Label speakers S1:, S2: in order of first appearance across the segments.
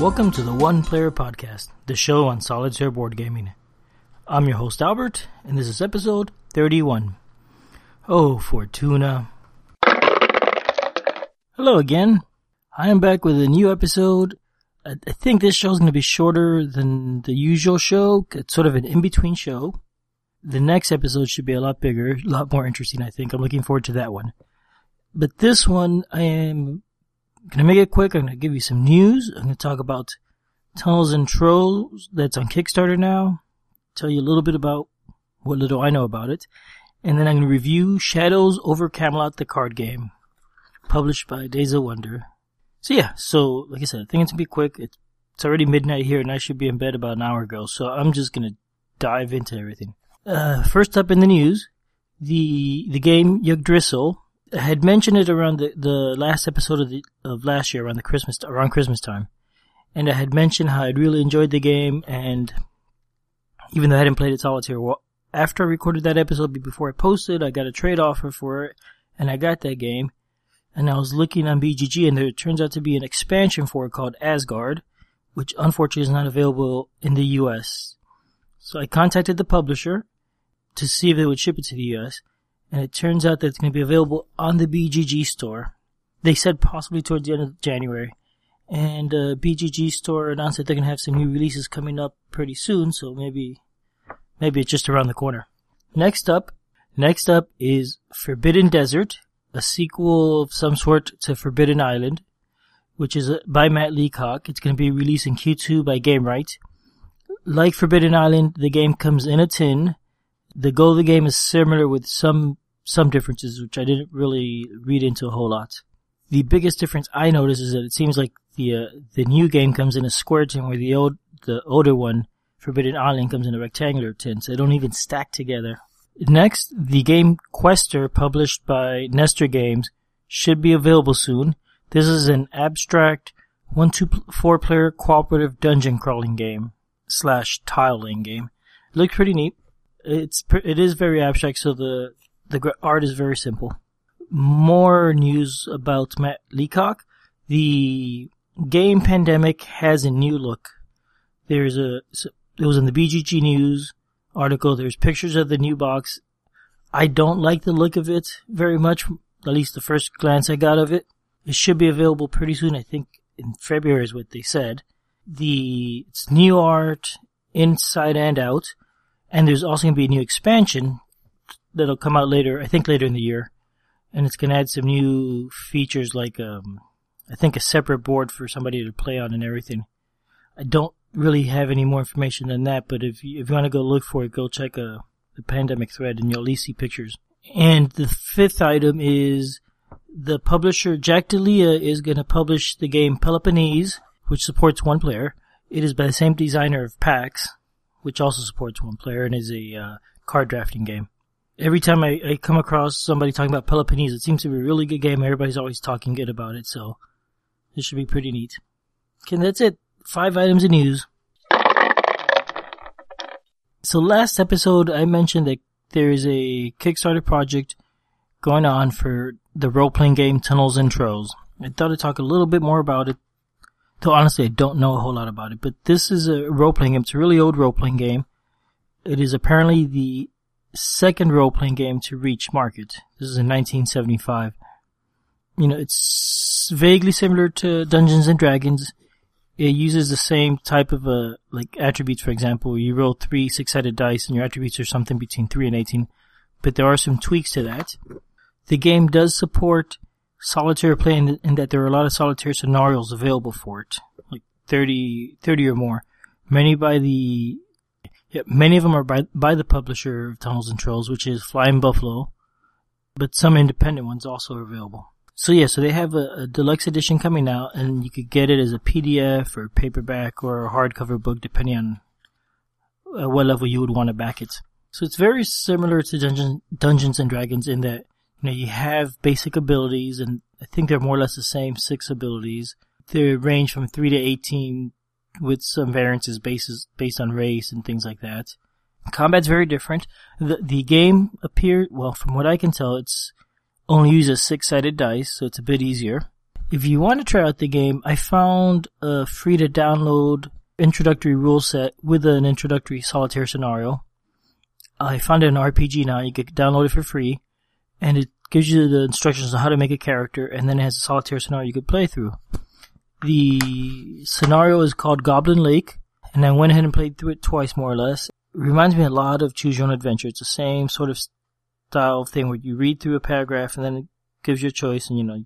S1: Welcome to the One Player Podcast, the show on solitaire board gaming. I'm your host Albert, and this is episode 31. Oh, Fortuna. Hello again. I am back with a new episode. I, think this show is going to be shorter than the usual show. It's sort of an in-between show. The next episode should be a lot bigger, a lot more interesting, I think. I'm looking forward to that one. But this one, I am gonna make it quick. I'm gonna give you some news. I'm gonna talk about Tunnels and Trolls that's on Kickstarter now. Tell you a little bit about what little I know about it. And then I'm gonna review Shadows over Camelot, the card game, published by Days of Wonder. So yeah, so like I said, I think it's gonna be quick. It's, it's already midnight here and I should be in bed about an hour ago. So I'm just gonna dive into everything. Uh, first up in the news, the, the game Yggdrasil I had mentioned it around the, the last episode of the, of last year around the Christmas around Christmas time, and I had mentioned how I'd really enjoyed the game, and even though I hadn't played it solitaire, well, after I recorded that episode before I posted, I got a trade offer for it, and I got that game, and I was looking on BGG, and there turns out to be an expansion for it called Asgard, which unfortunately is not available in the U.S. So I contacted the publisher to see if they would ship it to the U.S and it turns out that it's going to be available on the BGG store. They said possibly towards the end of January. And uh, BGG store announced that they're going to have some new releases coming up pretty soon, so maybe maybe it's just around the corner. Next up, next up is Forbidden Desert, a sequel of some sort to Forbidden Island, which is uh, by Matt Leacock. It's going to be released in Q2 by Gamewright. Like Forbidden Island, the game comes in a tin. The goal of the game is similar with some some differences, which I didn't really read into a whole lot. The biggest difference I notice is that it seems like the uh, the new game comes in a square tin, where the old the older one, Forbidden Island, comes in a rectangular tin, so they don't even stack together. Next, the game Quester, published by Nestor Games, should be available soon. This is an abstract one to four player cooperative dungeon crawling game slash tiling game. It looks pretty neat. It's it is very abstract, so the the art is very simple. More news about Matt Leacock. The game Pandemic has a new look. There's a, it was in the BGG News article. There's pictures of the new box. I don't like the look of it very much, at least the first glance I got of it. It should be available pretty soon. I think in February is what they said. The, it's new art inside and out. And there's also going to be a new expansion that'll come out later, I think later in the year. And it's going to add some new features like, um, I think a separate board for somebody to play on and everything. I don't really have any more information than that, but if you, if you want to go look for it, go check uh, the pandemic thread and you'll at least see pictures. And the fifth item is the publisher Jack D'Elia is going to publish the game Peloponnese, which supports one player. It is by the same designer of PAX, which also supports one player and is a uh, card drafting game every time I, I come across somebody talking about Peloponnese, it seems to be a really good game. Everybody's always talking good about it, so this should be pretty neat. Okay, that's it. Five items of news. So last episode, I mentioned that there is a Kickstarter project going on for the role-playing game Tunnels and Trolls. I thought I'd talk a little bit more about it, though honestly I don't know a whole lot about it. But this is a role-playing game. It's a really old role-playing game. It is apparently the second role playing game to reach market. This is in 1975. You know, it's vaguely similar to Dungeons and Dragons. It uses the same type of uh, like attributes. For example, you roll three six-sided dice, and your attributes are something between three and eighteen. But there are some tweaks to that. The game does support solitaire play in, in that there are a lot of solitaire scenarios available for it, like 30, 30 or more. Many by the yeah, many of them are by, by the publisher of Tunnels and Trolls, which is Flying Buffalo, but some independent ones also are available. So yeah, so they have a, a, deluxe edition coming out, and you could get it as a PDF or paperback or a hardcover book, depending on uh, what level you would want to back it. So it's very similar to Dungeon, Dungeons and Dragons in that you know you have basic abilities, and I think they're more or less the same six abilities. They range from three to eighteen with some variances bases based on race and things like that. Combat's very different. The the game appeared well from what I can tell, it's only uses six sided dice, so it's a bit easier. If you want to try out the game, I found a free to download introductory rule set with an introductory solitaire scenario. I found it in RPG now. You can download it for free, and it gives you the instructions on how to make a character, and then it has a solitaire scenario you could play through. The scenario is called Goblin Lake, and I went ahead and played through it twice, more or less. It reminds me a lot of Choose Your Own Adventure. It's the same sort of style of thing where you read through a paragraph, and then it gives you a choice, and you know,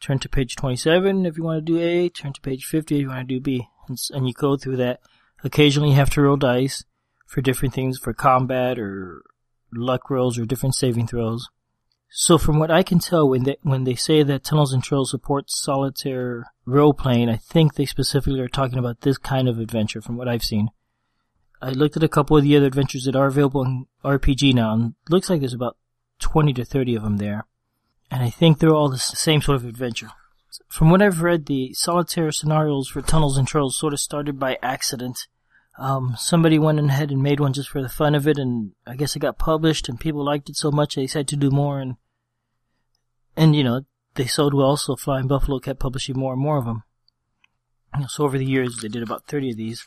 S1: turn to page 27 if you want to do A, turn to page 50 if you want to do B, and, and you go through that. Occasionally, you have to roll dice for different things, for combat or luck rolls or different saving throws. So from what I can tell, when they, when they say that Tunnels and Trolls supports solitaire role playing, I think they specifically are talking about this kind of adventure from what I've seen. I looked at a couple of the other adventures that are available in RPG now, and looks like there's about 20 to 30 of them there. And I think they're all the same sort of adventure. From what I've read, the solitaire scenarios for Tunnels and Trolls sort of started by accident um, somebody went ahead and made one just for the fun of it, and I guess it got published, and people liked it so much they decided to do more, and and you know they sold well, so Flying Buffalo kept publishing more and more of them. So over the years, they did about thirty of these.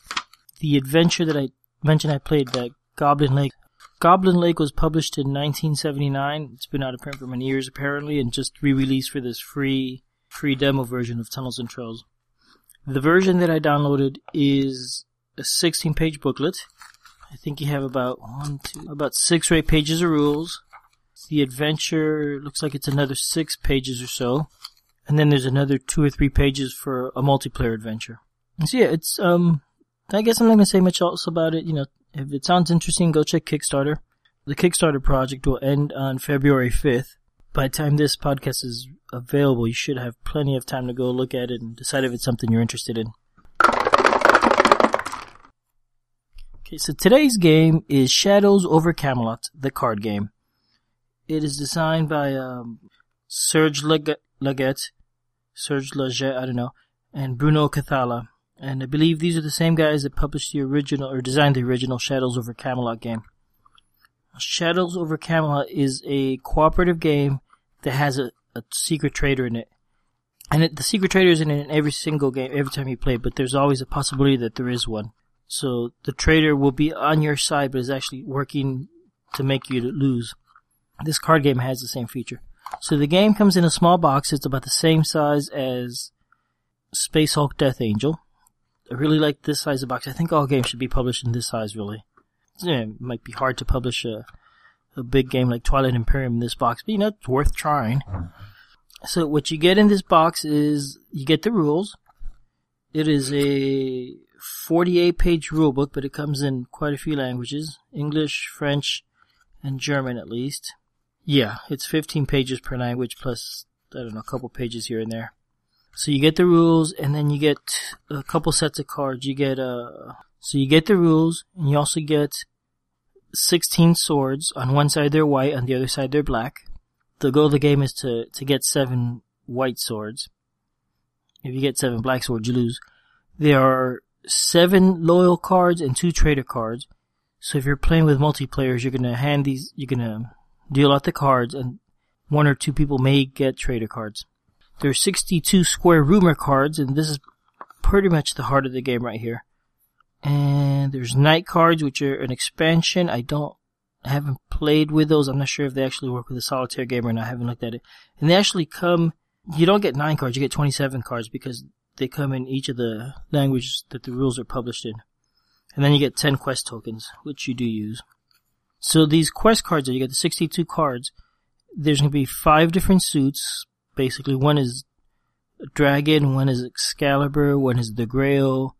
S1: The adventure that I mentioned I played, that Goblin Lake. Goblin Lake was published in 1979. It's been out of print for many years apparently, and just re-released for this free free demo version of Tunnels and Trolls. The version that I downloaded is a 16 page booklet. I think you have about one, two, about six or eight pages of rules. The adventure looks like it's another six pages or so. And then there's another two or three pages for a multiplayer adventure. So yeah, it's, um, I guess I'm not gonna say much else about it. You know, if it sounds interesting, go check Kickstarter. The Kickstarter project will end on February 5th. By the time this podcast is available, you should have plenty of time to go look at it and decide if it's something you're interested in. Okay, so today's game is Shadows over Camelot, the card game. It is designed by um, Serge Laget, Serge Laget, I don't know, and Bruno Cathala. And I believe these are the same guys that published the original, or designed the original Shadows over Camelot game. Shadows over Camelot is a cooperative game that has a, a secret trader in it. And it, the secret trader isn't in every single game, every time you play, but there's always a possibility that there is one. So the trader will be on your side, but is actually working to make you lose. This card game has the same feature. So the game comes in a small box. It's about the same size as Space Hulk Death Angel. I really like this size of box. I think all games should be published in this size, really. It might be hard to publish a, a big game like Twilight Imperium in this box, but you know, it's worth trying. So what you get in this box is you get the rules. It is a 48 page rulebook, but it comes in quite a few languages English, French, and German at least. Yeah, it's 15 pages per language plus, I don't know, a couple pages here and there. So you get the rules, and then you get a couple sets of cards. You get, uh, so you get the rules, and you also get 16 swords. On one side they're white, on the other side they're black. The goal of the game is to, to get seven white swords. If you get seven black swords, you lose. There are seven loyal cards and two trader cards. So if you're playing with multiplayers, you're gonna hand these, you're gonna deal out the cards and one or two people may get trader cards. There's 62 square rumor cards and this is pretty much the heart of the game right here. And there's knight cards, which are an expansion. I don't, I haven't played with those. I'm not sure if they actually work with a solitaire game or not. I haven't looked at it. And they actually come, you don't get nine cards, you get 27 cards because they come in each of the languages that the rules are published in. And then you get 10 quest tokens, which you do use. So these quest cards, that you get the 62 cards, there's going to be five different suits. Basically, one is Dragon, one is Excalibur, one is the Grail,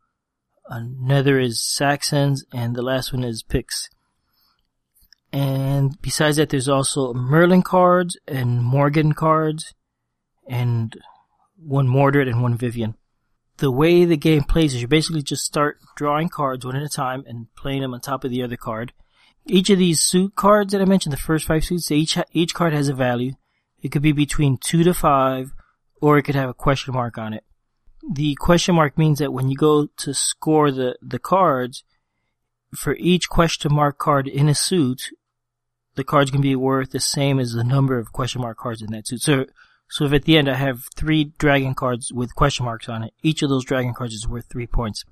S1: another is Saxons, and the last one is Picts. And besides that, there's also Merlin cards and Morgan cards, and one Mordred and one Vivian the way the game plays is you basically just start drawing cards one at a time and playing them on top of the other card. Each of these suit cards that I mentioned, the first five suits, each each card has a value. It could be between two to five, or it could have a question mark on it. The question mark means that when you go to score the the cards, for each question mark card in a suit, the cards can be worth the same as the number of question mark cards in that suit. So, So if at the end I have three dragon cards with question marks on it, each of those dragon cards is worth three points.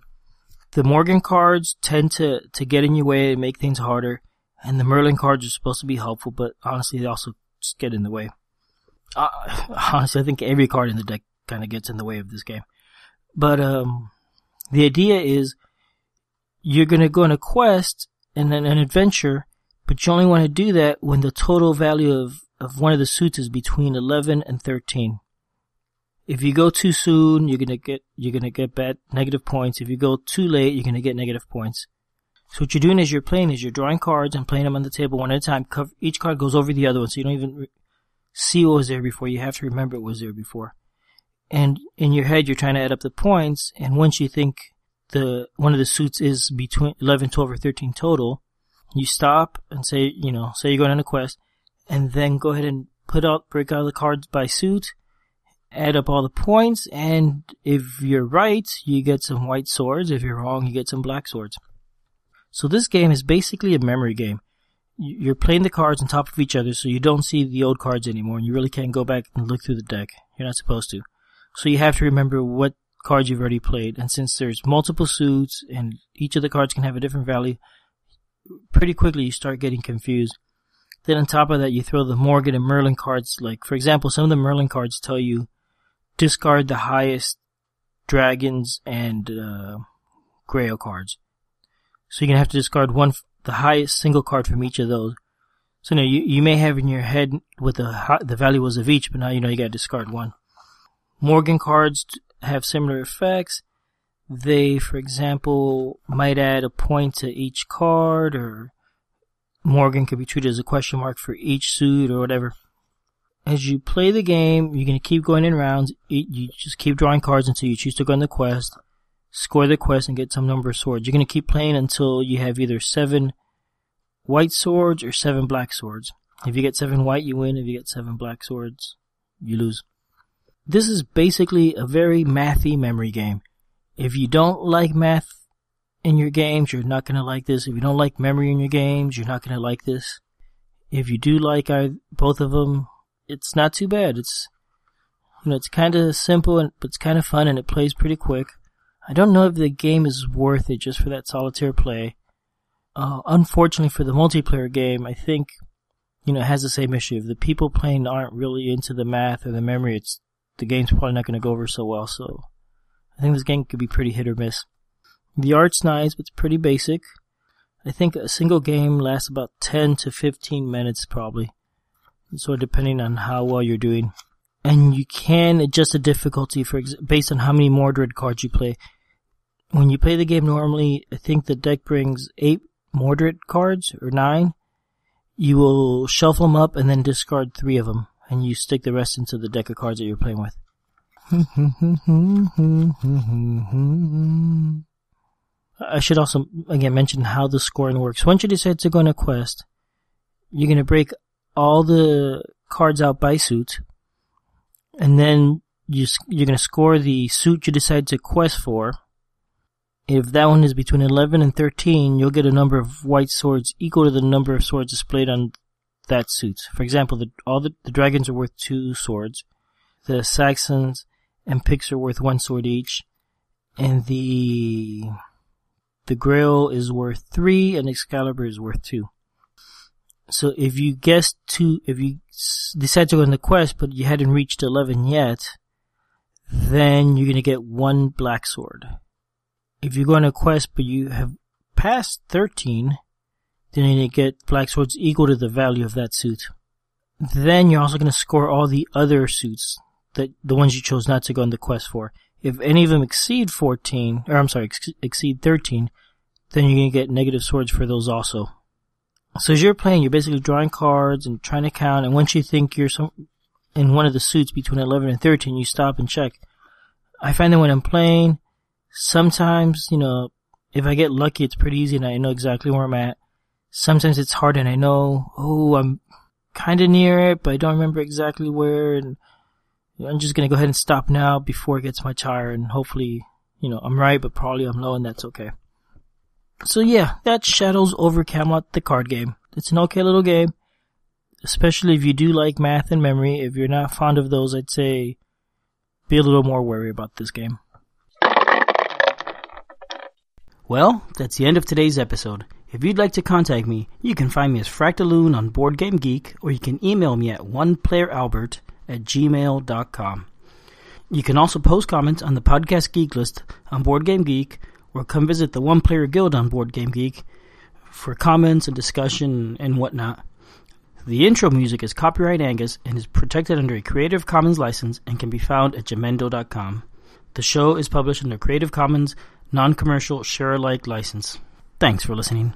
S1: The Morgan cards tend to, to get in your way and make things harder, and the Merlin cards are supposed to be helpful, but honestly they also just get in the way. Uh, honestly, I think every card in the deck kind of gets in the way of this game. But um, the idea is you're going to go on a quest and then an adventure, but you only want to do that when the total value of, of one of the suits is between 11 and 13. If you go too soon, you're gonna get you're gonna get bad negative points. If you go too late, you're gonna get negative points. So what you're doing is you're playing is you're drawing cards and playing them on the table one at a time. Each card goes over the other one, so you don't even see what was there before. You have to remember it was there before. And in your head, you're trying to add up the points. And once you think the one of the suits is between 11, 12, or 13 total, you stop and say, you know, say you're going on a quest, and then go ahead and put out, break out the cards by suit, add up all the points, and if you're right, you get some white swords. If you're wrong, you get some black swords. So this game is basically a memory game. You're playing the cards on top of each other, so you don't see the old cards anymore, and you really can't go back and look through the deck. You're not supposed to. So you have to remember what cards you've already played, and since there's multiple suits, and each of the cards can have a different value, pretty quickly you start getting confused. Then on top of that, you throw the Morgan and Merlin cards. Like, for example, some of the Merlin cards tell you discard the highest dragons and uh, Grail cards. So you're gonna have to discard one, the highest single card from each of those. So now you you may have in your head what the the value was of each, but now you know you gotta discard one. Morgan cards have similar effects. They, for example, might add a point to each card, or Morgan could be treated as a question mark for each suit or whatever as you play the game, you're going to keep going in rounds. You just keep drawing cards until you choose to go on the quest, score the quest, and get some number of swords. You're going to keep playing until you have either seven white swords or seven black swords. If you get seven white, you win. If you get seven black swords, you lose. This is basically a very mathy memory game. If you don't like math in your games, you're not going to like this. If you don't like memory in your games, you're not going to like this. If you do like both of them, it's not too bad. It's you know it's kind of simple and but it's kind of fun and it plays pretty quick. I don't know if the game is worth it just for that solitaire play. Uh, unfortunately for the multiplayer game, I think you know it has the same issue. If the people playing aren't really into the math or the memory, it's the game's probably not going to go over so well. So I think this game could be pretty hit or miss. The art's nice, but it's pretty basic. I think a single game lasts about 10 to 15 minutes probably. So depending on how well you're doing. And you can adjust the difficulty for ex- based on how many Mordred cards you play. When you play the game normally, I think the deck brings eight Mordred cards or nine. You will shuffle them up and then discard three of them, and you stick the rest into the deck of cards that you're playing with. I should also again mention how the scoring works. Once you decide to go on a quest, you're gonna break all the cards out by suit, and then you, you're to score the suit you decide to quest for. If that one is between 11 and 13, you'll get a number of white swords equal to the number of swords displayed on that suit. For example, the, all the, the dragons are worth two swords. The Saxons and Picts are worth one sword each. And the, the Grail is worth three and Excalibur is worth two. So if you guess two, if you decide to go on the quest, but you hadn't reached 11 yet, then you're gonna get one black sword. If you go on a quest, but you have passed 13, then you're gonna get black swords equal to the value of that suit. Then you're also gonna score all the other suits, that the ones you chose not to go on the quest for. If any of them exceed 14, or I'm sorry, ex- exceed 13, then you're gonna get negative swords for those also. So as you're playing, you're basically drawing cards and trying to count, and once you think you're some, in one of the suits between 11 and 13, you stop and check. I find that when I'm playing, sometimes, you know, if I get lucky, it's pretty easy and I know exactly where I'm at. Sometimes it's hard and I know, oh, I'm kinda near it, but I don't remember exactly where, and I'm just gonna go ahead and stop now before it gets much higher, and hopefully, you know, I'm right, but probably I'm low and that's okay. So yeah, that's Shadows over Camelot, the card game. It's an okay little game. especially if you do like math and memory. If you're not fond of those, I'd say be a little more wary about this game. Well, that's the end of today's episode. If you'd like to contact me, you can find me as Fractaloon on Board Game Geek, or you can email me at oneplayeralbert at gmail.com. You can also post comments on the Podcast Geek list on Board Game Geek, or come visit the One Player Guild on Board Game Geek for comments and discussion and whatnot. The intro music is copyright Angus and is protected under a Creative Commons license and can be found at jamendo.com. The show is published under Creative Commons non-commercial share alike license. Thanks for listening.